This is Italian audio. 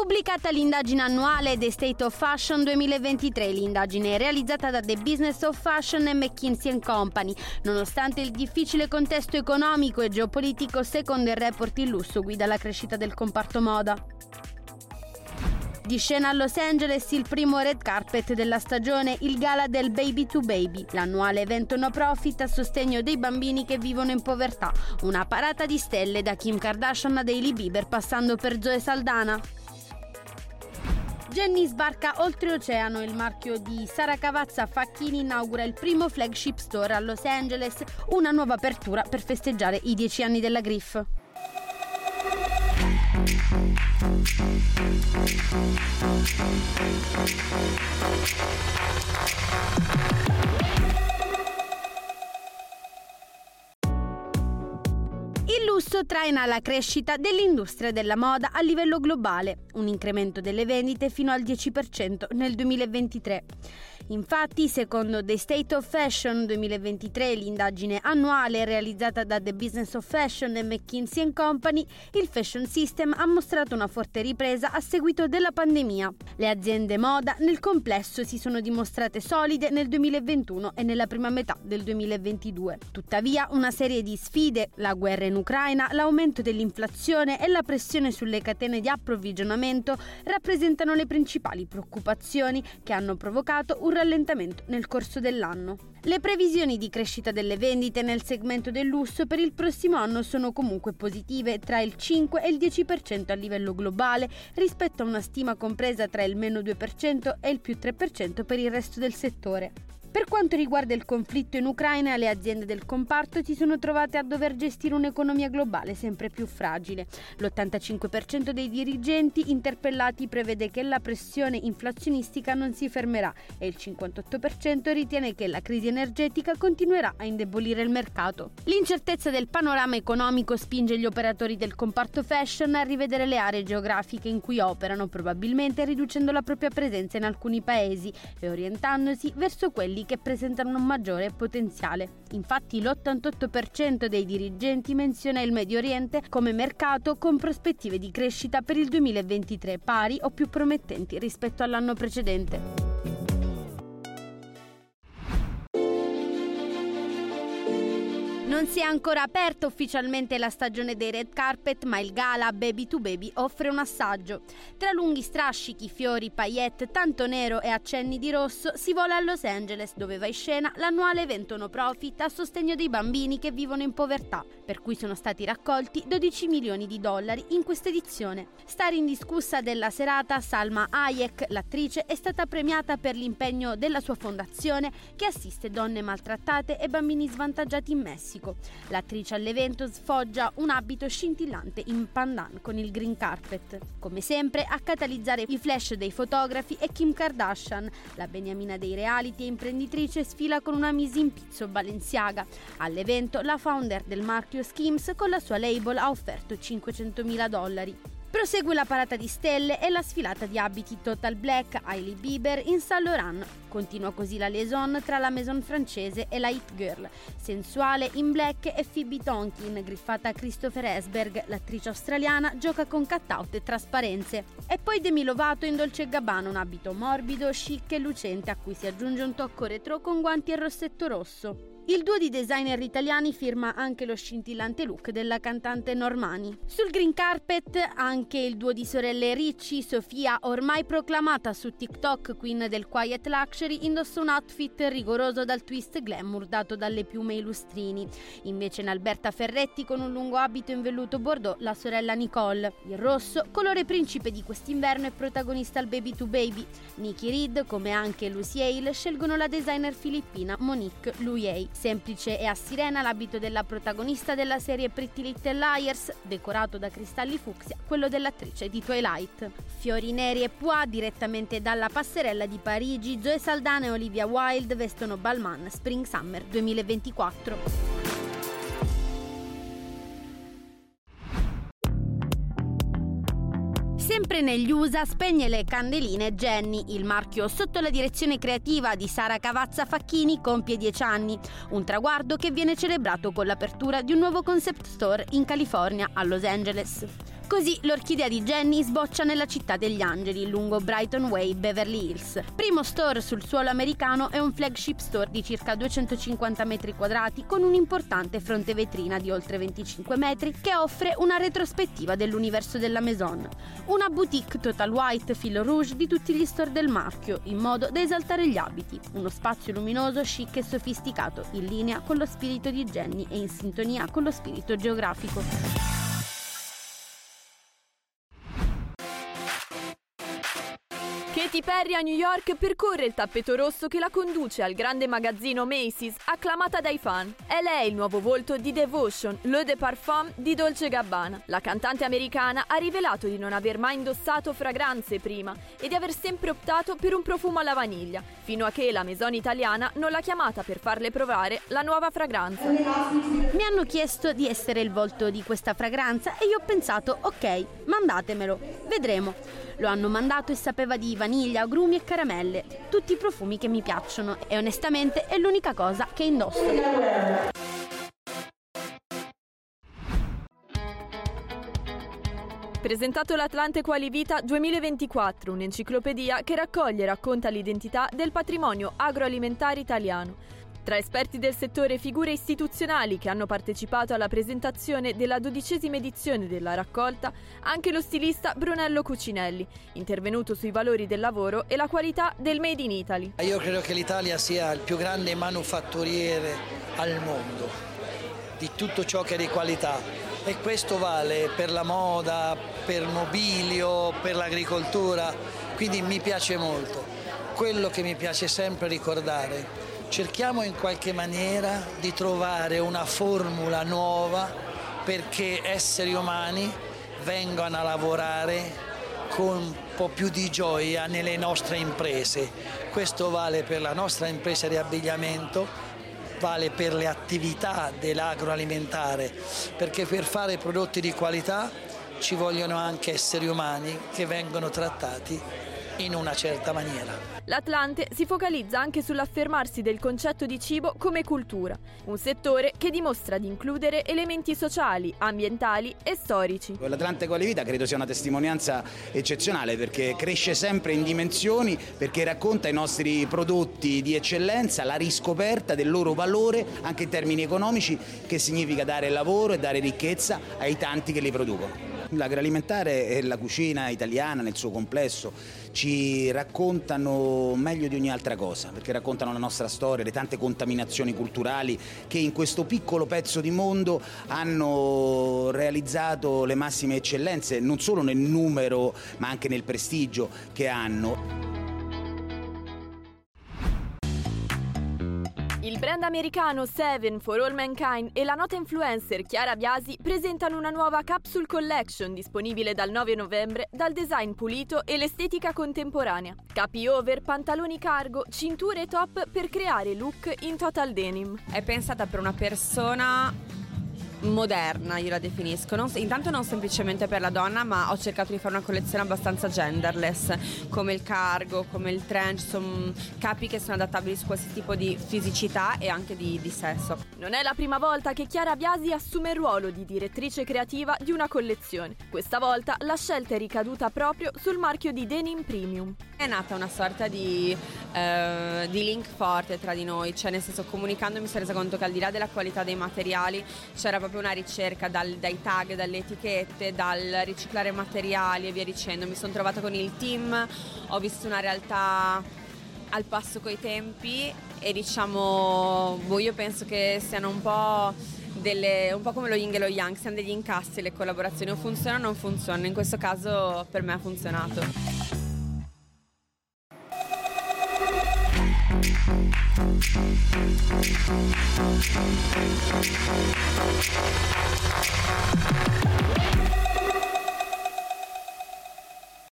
Pubblicata l'indagine annuale The State of Fashion 2023, l'indagine è realizzata da The Business of Fashion e McKinsey Company. Nonostante il difficile contesto economico e geopolitico, secondo il report il lusso guida la crescita del comparto moda. Di scena a Los Angeles il primo red carpet della stagione, il gala del Baby to Baby, l'annuale evento no profit a sostegno dei bambini che vivono in povertà. Una parata di stelle da Kim Kardashian a Daily Bieber passando per Zoe Saldana. Jenny sbarca oltreoceano, il marchio di Sara Cavazza Facchini inaugura il primo flagship store a Los Angeles, una nuova apertura per festeggiare i dieci anni della Griff. Il lusso traina la crescita dell'industria della moda a livello globale, un incremento delle vendite fino al 10% nel 2023. Infatti, secondo The State of Fashion 2023, l'indagine annuale realizzata da The Business of Fashion e McKinsey Company, il fashion system ha mostrato una forte ripresa a seguito della pandemia. Le aziende moda nel complesso si sono dimostrate solide nel 2021 e nella prima metà del 2022. Tuttavia, una serie di sfide, la guerra in Ucraina, l'aumento dell'inflazione e la pressione sulle catene di approvvigionamento rappresentano le principali preoccupazioni che hanno provocato un rallentamento nel corso dell'anno. Le previsioni di crescita delle vendite nel segmento del lusso per il prossimo anno sono comunque positive, tra il 5 e il 10% a livello globale, rispetto a una stima compresa tra il meno 2% e il più 3% per il resto del settore. Per quanto riguarda il conflitto in Ucraina, le aziende del comparto si sono trovate a dover gestire un'economia globale sempre più fragile. L'85% dei dirigenti interpellati prevede che la pressione inflazionistica non si fermerà e il 58% ritiene che la crisi energetica continuerà a indebolire il mercato. L'incertezza del panorama economico spinge gli operatori del comparto fashion a rivedere le aree geografiche in cui operano, probabilmente riducendo la propria presenza in alcuni paesi e orientandosi verso quelli quelli che presentano un maggiore potenziale. Infatti l'88% dei dirigenti menziona il Medio Oriente come mercato con prospettive di crescita per il 2023 pari o più promettenti rispetto all'anno precedente. Non si è ancora aperta ufficialmente la stagione dei red carpet, ma il gala Baby to Baby offre un assaggio. Tra lunghi strascichi, fiori, paillette, tanto nero e accenni di rosso, si vola a Los Angeles, dove va in scena l'annuale evento no profit a sostegno dei bambini che vivono in povertà, per cui sono stati raccolti 12 milioni di dollari in questa edizione. Star indiscussa della serata, Salma Hayek, l'attrice, è stata premiata per l'impegno della sua fondazione che assiste donne maltrattate e bambini svantaggiati in Messico. Messico. L'attrice all'evento sfoggia un abito scintillante in pandan con il green carpet. Come sempre, a catalizzare i flash dei fotografi è Kim Kardashian. La beniamina dei reality e imprenditrice sfila con una misi in pizzo Balenciaga. All'evento, la founder del marchio Skims con la sua label ha offerto 500.000 dollari. Prosegue la parata di stelle e la sfilata di abiti Total Black, Hailey Bieber in Saint Laurent. Continua così la liaison tra la maison francese e la Hit Girl. Sensuale in black e Phoebe Tonkin, griffata a Christopher Esberg, l'attrice australiana, gioca con cut-out e trasparenze. E poi Demi Lovato in Dolce Gabbana, un abito morbido, chic e lucente a cui si aggiunge un tocco retro con guanti e rossetto rosso. Il duo di designer italiani firma anche lo scintillante look della cantante Normani. Sul green carpet anche il duo di sorelle Ricci, Sofia, ormai proclamata su TikTok queen del quiet luxury, indossa un outfit rigoroso dal twist glamour dato dalle piume e lustrini. Invece in Alberta Ferretti con un lungo abito in velluto bordeaux la sorella Nicole. Il rosso, colore principe di quest'inverno, è protagonista al Baby to Baby. Nicky Reed, come anche Lucy Hale, scelgono la designer filippina Monique Luyei. Semplice e a sirena l'abito della protagonista della serie Pretty Little Liars, decorato da cristalli fucsia, quello dell'attrice di Twilight. Fiori neri e pois direttamente dalla passerella di Parigi, Zoe Saldana e Olivia Wilde vestono Balmain Spring Summer 2024. Sempre negli USA spegne le candeline Jenny, il marchio sotto la direzione creativa di Sara Cavazza Facchini compie 10 anni, un traguardo che viene celebrato con l'apertura di un nuovo concept store in California, a Los Angeles. Così l'orchidea di Jenny sboccia nella città degli angeli, lungo Brighton Way, Beverly Hills. Primo store sul suolo americano è un flagship store di circa 250 metri quadrati con un'importante fronte vetrina di oltre 25 metri che offre una retrospettiva dell'universo della Maison. Una boutique total white filo rouge di tutti gli store del marchio, in modo da esaltare gli abiti. Uno spazio luminoso, chic e sofisticato, in linea con lo spirito di Jenny e in sintonia con lo spirito geografico. Katy Perry a New York percorre il tappeto rosso che la conduce al grande magazzino Macy's, acclamata dai fan. È lei il nuovo volto di Devotion, le de parfum di Dolce Gabbana. La cantante americana ha rivelato di non aver mai indossato fragranze prima e di aver sempre optato per un profumo alla vaniglia, fino a che la Maison italiana non l'ha chiamata per farle provare la nuova fragranza. Mi hanno chiesto di essere il volto di questa fragranza e io ho pensato, ok, mandatemelo, vedremo. Lo hanno mandato e sapeva di vaniglia, agrumi e caramelle, tutti i profumi che mi piacciono e onestamente è l'unica cosa che indosso. Presentato l'Atlante Quali Vita 2024, un'enciclopedia che raccoglie e racconta l'identità del patrimonio agroalimentare italiano. Tra esperti del settore e figure istituzionali che hanno partecipato alla presentazione della dodicesima edizione della raccolta, anche lo stilista Brunello Cucinelli, intervenuto sui valori del lavoro e la qualità del Made in Italy. Io credo che l'Italia sia il più grande manufatturiere al mondo di tutto ciò che è di qualità e questo vale per la moda, per il mobilio, per l'agricoltura, quindi mi piace molto. Quello che mi piace sempre ricordare cerchiamo in qualche maniera di trovare una formula nuova perché esseri umani vengano a lavorare con un po' più di gioia nelle nostre imprese. Questo vale per la nostra impresa di abbigliamento, vale per le attività dell'agroalimentare, perché per fare prodotti di qualità ci vogliono anche esseri umani che vengono trattati in una certa maniera. L'Atlante si focalizza anche sull'affermarsi del concetto di cibo come cultura, un settore che dimostra di includere elementi sociali, ambientali e storici. L'Atlante Quale Vita credo sia una testimonianza eccezionale perché cresce sempre in dimensioni, perché racconta i nostri prodotti di eccellenza, la riscoperta del loro valore anche in termini economici, che significa dare lavoro e dare ricchezza ai tanti che li producono. L'agroalimentare e la cucina italiana nel suo complesso ci raccontano meglio di ogni altra cosa, perché raccontano la nostra storia, le tante contaminazioni culturali che in questo piccolo pezzo di mondo hanno realizzato le massime eccellenze, non solo nel numero ma anche nel prestigio che hanno. Brand americano Seven for All Mankind e la nota influencer Chiara Biasi presentano una nuova capsule collection disponibile dal 9 novembre dal design pulito e l'estetica contemporanea. Capi over, pantaloni cargo, cinture top per creare look in total denim. È pensata per una persona moderna, io la definisco. Non, intanto non semplicemente per la donna, ma ho cercato di fare una collezione abbastanza genderless, come il cargo, come il trench, sono capi che sono adattabili su qualsiasi tipo di fisicità e anche di, di sesso. Non è la prima volta che Chiara Biasi assume il ruolo di direttrice creativa di una collezione. Questa volta la scelta è ricaduta proprio sul marchio di Denim Premium. È nata una sorta di, eh, di link forte tra di noi, cioè nel senso comunicando mi sono resa conto che al di là della qualità dei materiali c'era proprio proprio una ricerca dal, dai tag, dalle etichette, dal riciclare materiali e via dicendo. Mi sono trovata con il team, ho visto una realtà al passo coi tempi e diciamo, boh, io penso che siano un po', delle, un po' come lo Ying e lo Yang, siano degli incassi le collaborazioni, o funzionano o non funzionano, in questo caso per me ha funzionato. Thank you.